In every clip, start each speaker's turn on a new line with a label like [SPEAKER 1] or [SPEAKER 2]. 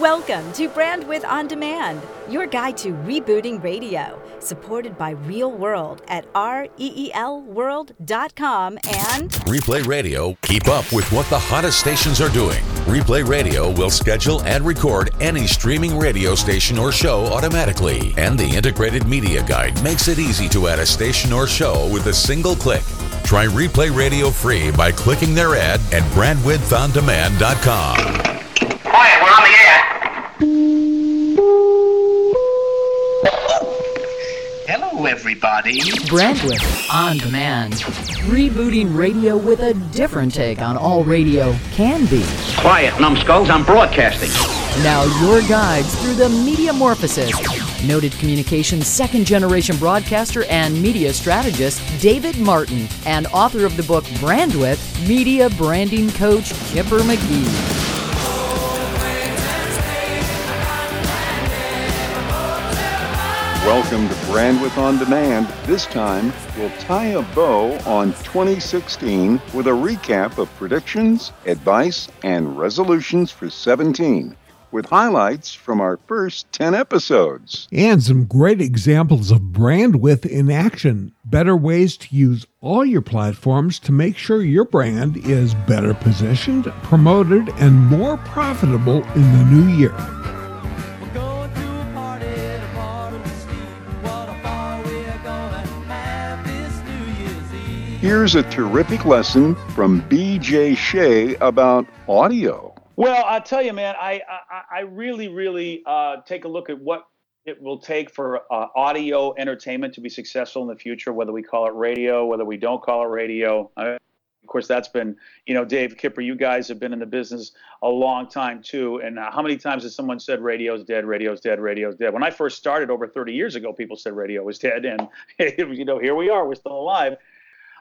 [SPEAKER 1] Welcome to Brandwidth On Demand, your guide to rebooting radio, supported by ReelWorld at reelworld.com and
[SPEAKER 2] Replay Radio. Keep up with what the hottest stations are doing. Replay Radio will schedule and record any streaming radio station or show automatically, and the integrated media guide makes it easy to add a station or show with a single click. Try Replay Radio free by clicking their ad at brandwidthondemand.com.
[SPEAKER 3] everybody.
[SPEAKER 4] Brandwidth on demand. Rebooting radio with a different take on all radio can be.
[SPEAKER 3] Quiet, numbskulls, I'm broadcasting.
[SPEAKER 4] Now, your guides through the metamorphosis. Noted communications second generation broadcaster and media strategist David Martin, and author of the book Brandwidth, media branding coach Kipper McGee.
[SPEAKER 5] Welcome to Brandwidth On Demand. This time, we'll tie a bow on 2016 with a recap of predictions, advice, and resolutions for 17, with highlights from our first 10 episodes.
[SPEAKER 6] and some great examples of brandwidth in action. Better ways to use all your platforms to make sure your brand is better positioned, promoted, and more profitable in the new year.
[SPEAKER 5] Here's a terrific lesson from BJ Shea about audio.
[SPEAKER 7] Well, I'll tell you, man, I I, I really, really uh, take a look at what it will take for uh, audio entertainment to be successful in the future, whether we call it radio, whether we don't call it radio. I, of course, that's been, you know, Dave Kipper, you guys have been in the business a long time too. And uh, how many times has someone said radio's dead, radio's dead, radio's dead? When I first started over 30 years ago, people said radio was dead. And, you know, here we are, we're still alive.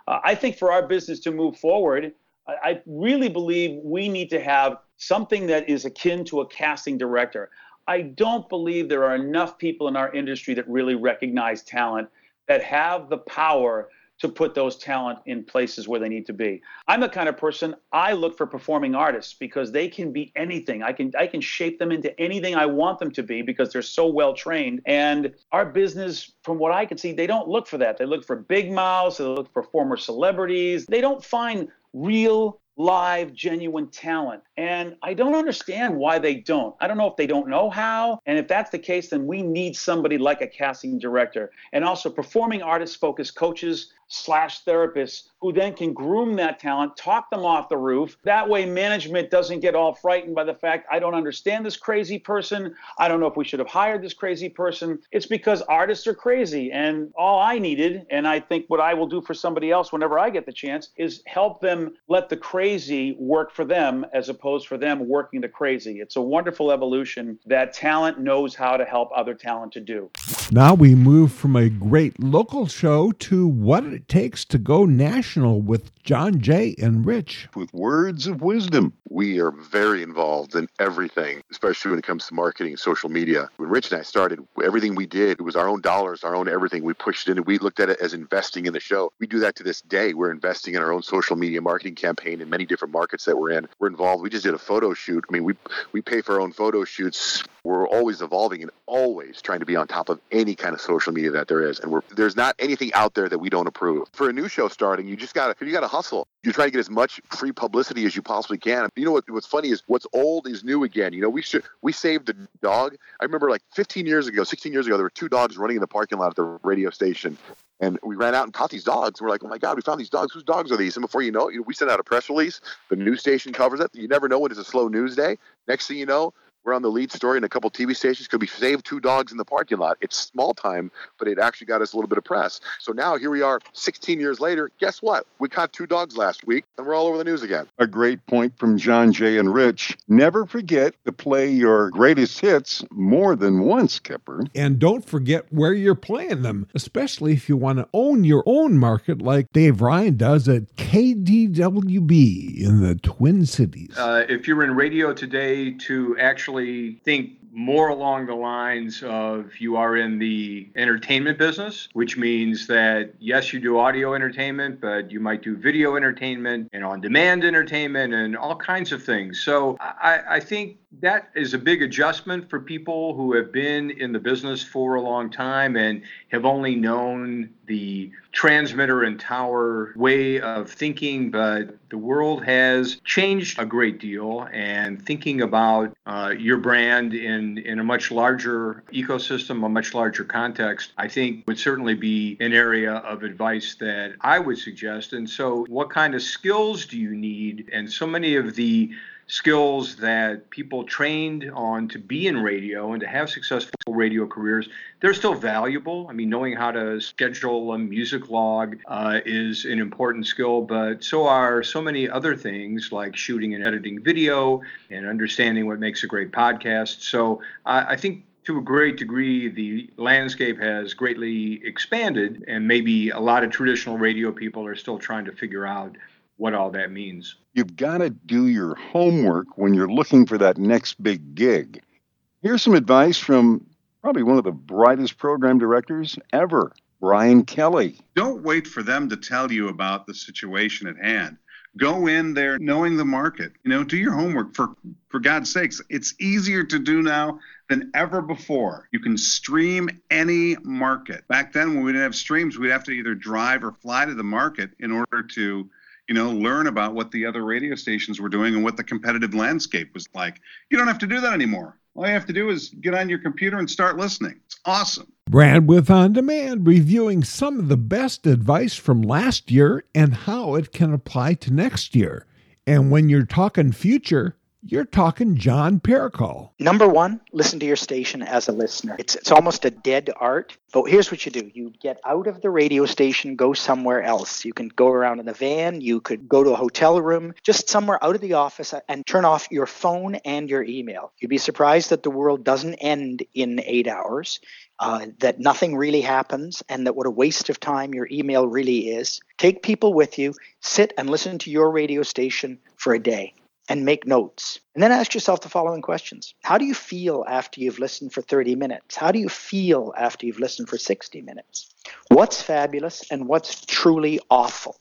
[SPEAKER 7] Uh, I think for our business to move forward, I, I really believe we need to have something that is akin to a casting director. I don't believe there are enough people in our industry that really recognize talent that have the power to put those talent in places where they need to be. I'm the kind of person I look for performing artists because they can be anything. I can I can shape them into anything I want them to be because they're so well trained. And our business, from what I can see, they don't look for that. They look for big mouths, they look for former celebrities. They don't find real live, genuine talent. And I don't understand why they don't. I don't know if they don't know how. And if that's the case, then we need somebody like a casting director and also performing artist focused coaches slash therapists who then can groom that talent, talk them off the roof. That way, management doesn't get all frightened by the fact, I don't understand this crazy person. I don't know if we should have hired this crazy person. It's because artists are crazy. And all I needed, and I think what I will do for somebody else whenever I get the chance, is help them let the crazy work for them as opposed for them working the crazy. It's a wonderful evolution that talent knows how to help other talent to do.
[SPEAKER 6] Now we move from a great local show to what it takes to go national with John Jay and Rich.
[SPEAKER 5] with words of wisdom.
[SPEAKER 8] we are very involved in everything, especially when it comes to marketing and social media. When Rich and I started, everything we did, it was our own dollars, our own everything. We pushed it in. We looked at it as investing in the show. We do that to this day. We're investing in our own social media marketing campaign in many different markets that we're in. We're involved. We just did a photo shoot. I mean, we we pay for our own photo shoots. We're always evolving and always trying to be on top of any kind of social media that there is. And we're there's not anything out there that we don't approve. For a new show starting, you just gotta you gotta hustle. You try to get as much free publicity as you possibly can. You know what? What's funny is what's old is new again. You know, we should we saved the dog. I remember like 15 years ago, 16 years ago, there were two dogs running in the parking lot at the radio station. And we ran out and caught these dogs. We're like, oh my God, we found these dogs. Whose dogs are these? And before you know it, we sent out a press release. The news station covers it. You never know when it's a slow news day. Next thing you know, we're on the lead story in a couple TV stations because we saved two dogs in the parking lot. It's small time, but it actually got us a little bit of press. So now here we are 16 years later. Guess what? We caught two dogs last week and we're all over the news again.
[SPEAKER 5] A great point from John Jay and Rich. Never forget to play your greatest hits more than once, Kipper.
[SPEAKER 6] And don't forget where you're playing them, especially if you want to own your own market like Dave Ryan does at KDWB in the Twin Cities.
[SPEAKER 9] Uh, if you're in radio today, to actually actually think more along the lines of you are in the entertainment business, which means that yes, you do audio entertainment, but you might do video entertainment and on demand entertainment and all kinds of things. So I, I think that is a big adjustment for people who have been in the business for a long time and have only known the transmitter and tower way of thinking, but the world has changed a great deal. And thinking about uh, your brand in, in a much larger ecosystem, a much larger context, I think would certainly be an area of advice that I would suggest. And so, what kind of skills do you need? And so many of the skills that people trained on to be in radio and to have successful radio careers, they're still valuable. I mean, knowing how to schedule a music log uh, is an important skill, but so are so many other things like shooting and editing video and understanding what makes a great podcast. So I think to a great degree, the landscape has greatly expanded, and maybe a lot of traditional radio people are still trying to figure out what all that means.
[SPEAKER 5] You've got to do your homework when you're looking for that next big gig. Here's some advice from probably one of the brightest program directors ever, Brian Kelly.
[SPEAKER 10] Don't wait for them to tell you about the situation at hand. Go in there knowing the market. You know, do your homework for for God's sakes. It's easier to do now than ever before. You can stream any market. Back then when we didn't have streams, we'd have to either drive or fly to the market in order to you know, learn about what the other radio stations were doing and what the competitive landscape was like. You don't have to do that anymore. All you have to do is get on your computer and start listening. It's awesome.
[SPEAKER 6] Brandwidth On Demand reviewing some of the best advice from last year and how it can apply to next year. And when you're talking future, you're talking John Parikhal.
[SPEAKER 11] Number one, listen to your station as a listener. It's it's almost a dead art. But here's what you do: you get out of the radio station, go somewhere else. You can go around in the van. You could go to a hotel room, just somewhere out of the office, and turn off your phone and your email. You'd be surprised that the world doesn't end in eight hours. Uh, that nothing really happens and that what a waste of time your email really is. Take people with you, sit and listen to your radio station for a day and make notes. And then ask yourself the following questions How do you feel after you've listened for 30 minutes? How do you feel after you've listened for 60 minutes? What's fabulous and what's truly awful?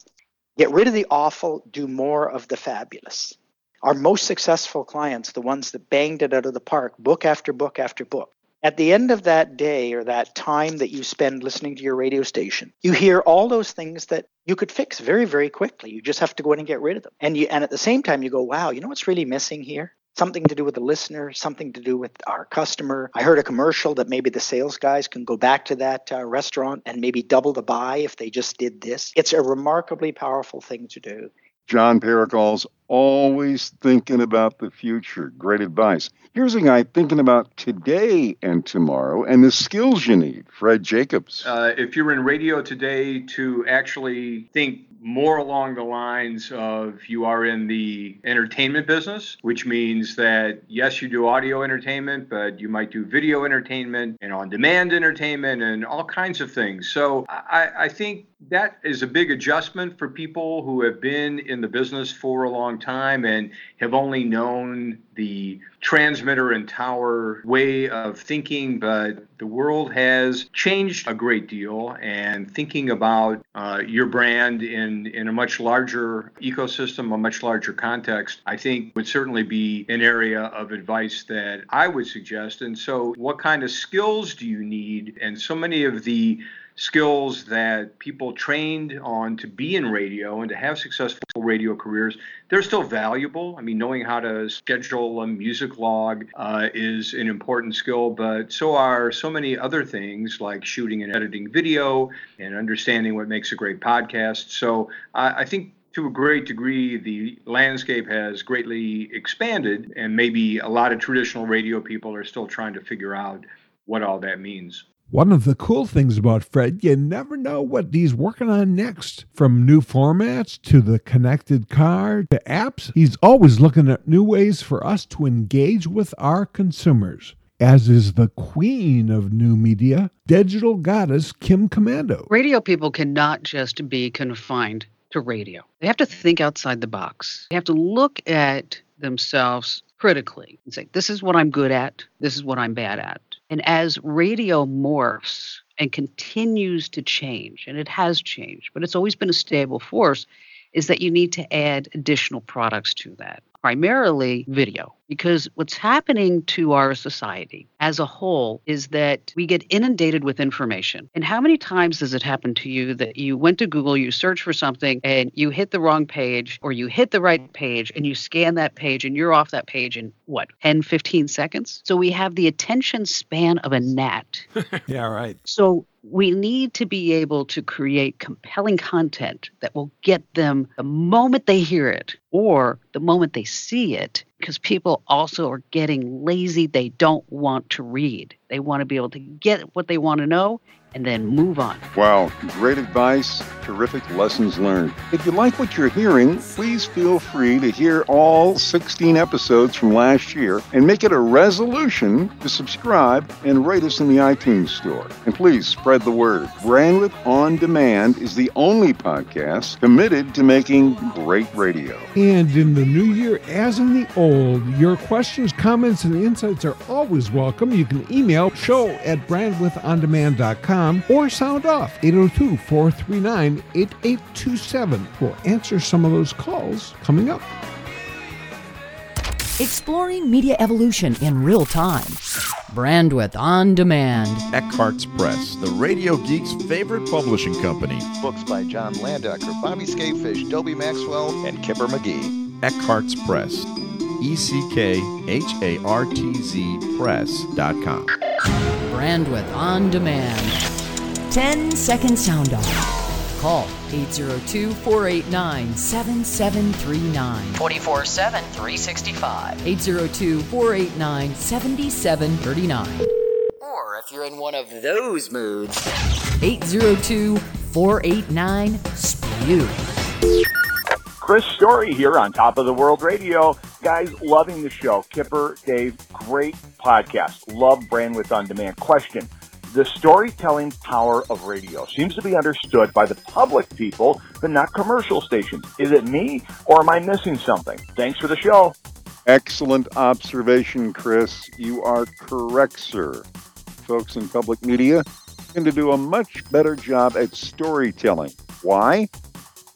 [SPEAKER 11] Get rid of the awful, do more of the fabulous. Our most successful clients, the ones that banged it out of the park, book after book after book, at the end of that day or that time that you spend listening to your radio station, you hear all those things that you could fix very, very quickly. You just have to go in and get rid of them. And you and at the same time you go, wow, you know what's really missing here? Something to do with the listener, something to do with our customer. I heard a commercial that maybe the sales guys can go back to that uh, restaurant and maybe double the buy if they just did this. It's a remarkably powerful thing to do.
[SPEAKER 5] John Parikhal's always thinking about the future. Great advice. Here's a guy thinking about today and tomorrow and the skills you need. Fred Jacobs.
[SPEAKER 9] Uh, if you're in radio today, to actually think more along the lines of you are in the entertainment business, which means that yes, you do audio entertainment, but you might do video entertainment and on demand entertainment and all kinds of things. So I, I think that is a big adjustment for people who have been in the business for a long time and have only known the transmitter and tower way of thinking, but the world has changed a great deal. And thinking about uh, your brand in, in a much larger ecosystem, a much larger context, I think would certainly be an area of advice that I would suggest. And so, what kind of skills do you need? And so many of the skills that people trained on to be in radio and to have successful radio careers, they're still valuable. I mean, knowing how to schedule a music log uh, is an important skill, but so are so many other things like shooting and editing video and understanding what makes a great podcast. So I think to a great degree, the landscape has greatly expanded, and maybe a lot of traditional radio people are still trying to figure out what all that means.
[SPEAKER 6] One of the cool things about Fred, you never know what he's working on next. From new formats to the connected car to apps, he's always looking at new ways for us to engage with our consumers. As is the queen of new media, digital goddess Kim Komando.
[SPEAKER 12] Radio people cannot just be confined to radio. They have to think outside the box. They have to look at themselves critically and say, this is what I'm good at, this is what I'm bad at. And as radio morphs and continues to change, and it has changed, but it's always been a stable force, is that you need to add additional products to that, primarily video. Because what's happening to our society as a whole is that we get inundated with information. And how many times does it happen to you that you went to Google, you search for something, and you hit the wrong page, or you hit the right page, and you scan that page, and you're off that page in what, 10, 15 seconds? So we have the attention span of a gnat.
[SPEAKER 13] yeah, right.
[SPEAKER 12] So we need to be able to create compelling content that will get them the moment they hear it or the moment they see it because people also are getting lazy. They don't want to read. They want to be able to get what they want to know and then move on.
[SPEAKER 5] Wow, great advice, terrific lessons learned. If you like what you're hearing, please feel free to hear all 16 episodes from last year and make it a resolution to subscribe and rate us in the iTunes store. And please spread the word. Brandwidth On Demand is the only podcast committed to making great radio.
[SPEAKER 6] And in the new year, as in the old, your questions, comments, and insights are always welcome. You can email show at brandwidthondemand.com or sound off 802 439 8827. We'll answer some of those calls coming up.
[SPEAKER 4] Exploring media evolution in real time. Brandwidth on demand.
[SPEAKER 14] Eckhartz Press, the radio geek's favorite publishing company.
[SPEAKER 15] Books by John Landecker, Bobby Skafish, Dobie Maxwell, and Kipper McGee.
[SPEAKER 14] Eckhartz Press. E C K H A R T Z Press.com.
[SPEAKER 4] Brandwidth on demand. 10 second sound off. Call 802 489 7739.
[SPEAKER 16] 24 7, 365.
[SPEAKER 4] 802 489 7739.
[SPEAKER 16] Or if you're in one of those moods,
[SPEAKER 4] 802 489 SPEW.
[SPEAKER 17] Chris Story here on Top of the World Radio. Guys, loving the show. Kipper, Dave, great podcast. Love Brandwidth On Demand. Question. The storytelling power of radio seems to be understood by the public people, but not commercial stations. Is it me or am I missing something? Thanks for the show.
[SPEAKER 5] Excellent observation, Chris. You are correct, sir. Folks in public media tend to do a much better job at storytelling. Why?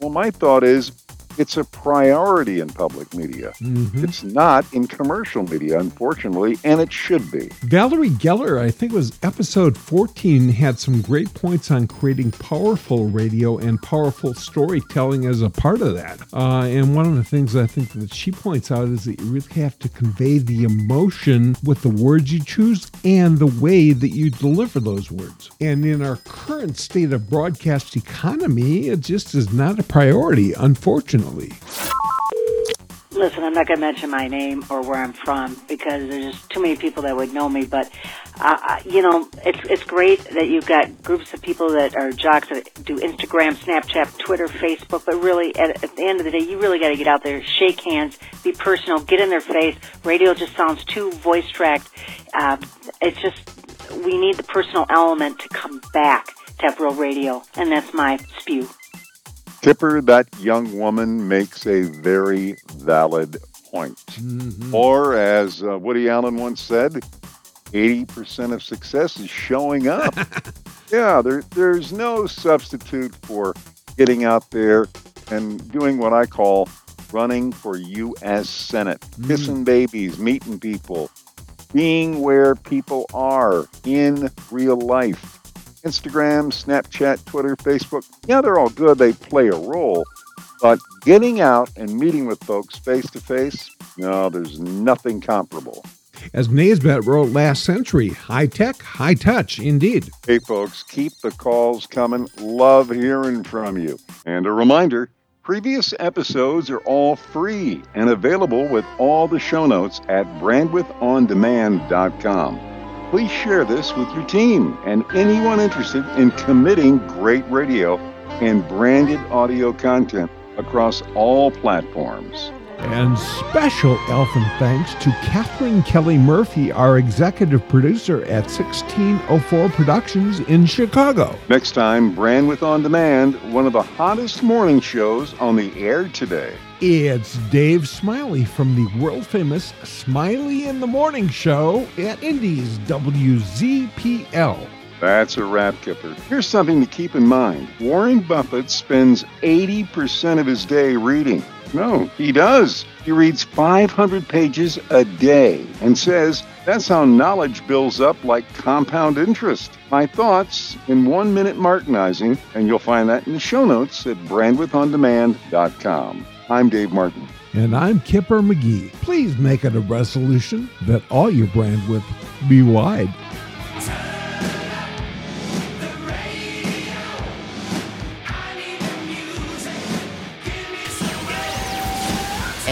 [SPEAKER 5] Well, my thought is it's a priority in public media.
[SPEAKER 6] Mhm.
[SPEAKER 5] It's not in commercial media, unfortunately, and it should be.
[SPEAKER 6] Valerie Geller, I think it was episode 14, had some great points on creating powerful radio and powerful storytelling as a part of that. Uh, and one of the things I think that she points out is that you really have to convey the emotion with the words you choose and the way that you deliver those words. And in our current state of broadcast economy, it just is not a priority, unfortunately.
[SPEAKER 18] Listen, I'm not going to mention my name or where I'm from because there's just too many people that would know me. But uh, uh, you know, it's it's great that you've got groups of people that are jocks that do Instagram, Snapchat, Twitter, Facebook. But really, at, at the end of the day, you really got to get out there, shake hands, be personal, get in their face. Radio just sounds too voice tracked. Uh, it's just we need the personal element to come back to have real radio, and that's my spew.
[SPEAKER 5] Kipper, that young woman makes a very valid point. Or, as uh, Woody Allen once said, 80% of success is showing up. yeah, there, there's no substitute for getting out there and doing what I call running for U.S. Senate, kissing babies, meeting people, being where people are in real life. Instagram, Snapchat, Twitter, Facebook, yeah, they're all good. They play a role. But getting out and meeting with folks face to face, no, there's nothing comparable.
[SPEAKER 6] As Naisbitt wrote last century, high tech, high touch, indeed.
[SPEAKER 5] Hey, folks, keep the calls coming. Love hearing from you. And a reminder previous episodes are all free and available with all the show notes at brandwidthondemand.com. Please share this with your team and anyone interested in committing great radio and branded audio content across all platforms.
[SPEAKER 6] And special elfin thanks to Catherine Kelly Murphy, our executive producer at 1604 Productions in Chicago.
[SPEAKER 5] Next time, Brandwidth On Demand, one of the hottest morning shows on the air today.
[SPEAKER 6] It's Dave Smiley from the world famous Smiley in the Morning Show at Indy's WZPL.
[SPEAKER 5] That's a wrap, Kipper. Here's something to keep in mind Warren Buffett spends 80% of his day reading. No, he does. He reads 500 pages a day and says that's how knowledge builds up like compound interest. My thoughts in one minute Martinizing, and you'll find that in the show notes at brandwidthondemand.com. I'm Dave Martin.
[SPEAKER 6] And I'm Kipper McGee. Please make it a resolution that all your brandwidth be wide.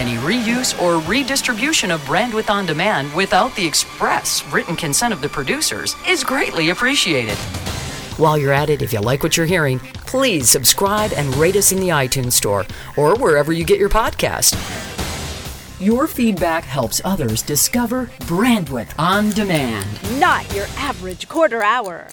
[SPEAKER 4] Any reuse or redistribution of Brandwidth on Demand without the express written consent of the producers is greatly appreciated. While you're at it, if you like what you're hearing, please subscribe and rate us in the iTunes Store or wherever you get your podcast. Your feedback helps others discover Brandwidth on Demand.
[SPEAKER 1] Not your average quarter hour.